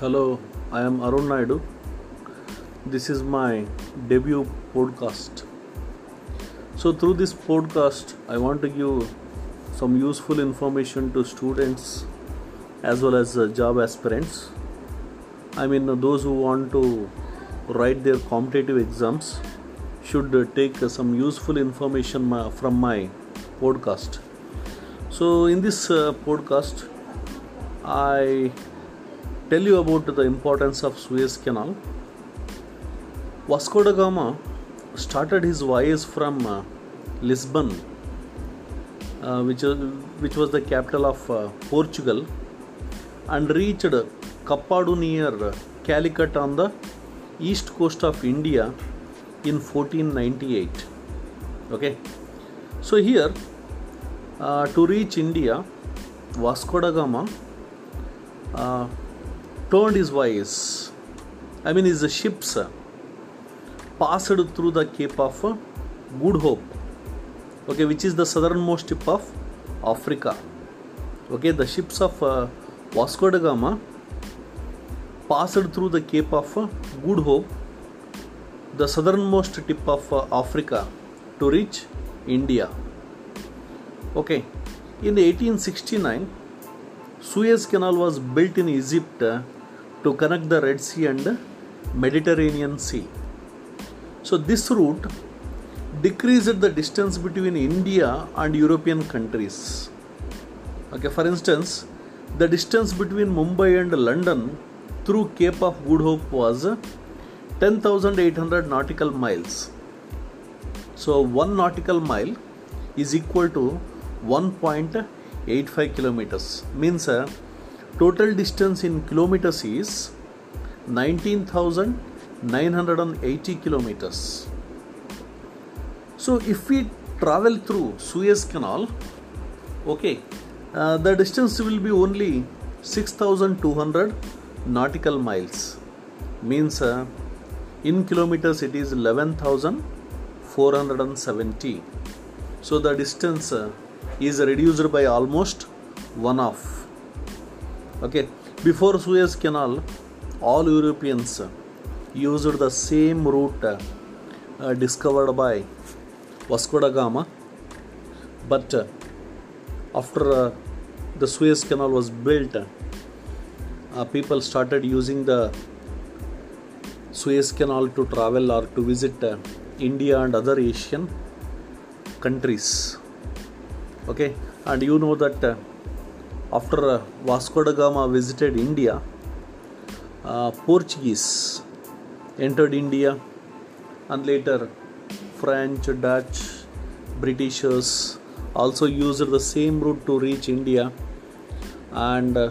Hello, I am Arun Naidu. This is my debut podcast. So, through this podcast, I want to give some useful information to students as well as uh, job aspirants. I mean, uh, those who want to write their competitive exams should uh, take some useful information from my podcast. So, in this podcast, I tell you about the importance of Suez Canal. Vasco da Gama started his voyage from uh, Lisbon, uh, which, uh, which was the capital of uh, Portugal, and reached Kappadu near Calicut on the east coast of India in 1498. Okay, so here uh, to reach India, Vasco da Gama uh, turned his voyage. I mean, his ships passed through the Cape of uh, Good Hope, okay, which is the southernmost tip of Africa. Okay, the ships of uh, Vasco da Gama passed through the Cape of uh, Good Hope, the southernmost tip of uh, Africa, to reach India. Okay, in 1869, Suez Canal was built in Egypt uh, to connect the Red Sea and Mediterranean Sea. So this route decreased the distance between India and European countries. Okay, for instance, the distance between Mumbai and London through Cape of Good Hope was 10,800 nautical miles. So one nautical mile is equal to 1.85 kilometers. Means uh, total distance in kilometers is 19,980 kilometers. So if we travel through Suez Canal, okay, uh, the distance will be only 6,200 nautical miles. Means uh, in kilometers it is 11,470. So the distance uh, is reduced by almost one half. Okay, before Suez Canal, all Europeans uh, used the same route uh, uh, discovered by Vasco da Gama, but uh, after uh, the Suez Canal was built, uh, people started using the Suez Canal to travel or to visit uh, India and other Asian countries. Okay, and you know that uh, after uh, Vasco da Gama visited India, uh, Portuguese entered India, and later French, Dutch, Britishers also used the same route to reach India, and uh,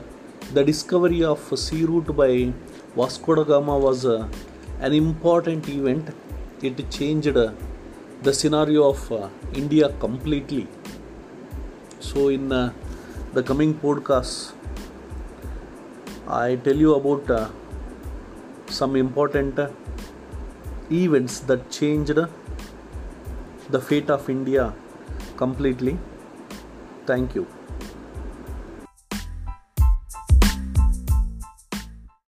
the discovery of sea route by Vasco da Gama was uh, an important event. It changed uh, the scenario of uh, India completely. So, in the coming podcast, I tell you about uh, some important uh, events that changed the fate of India completely. Thank you.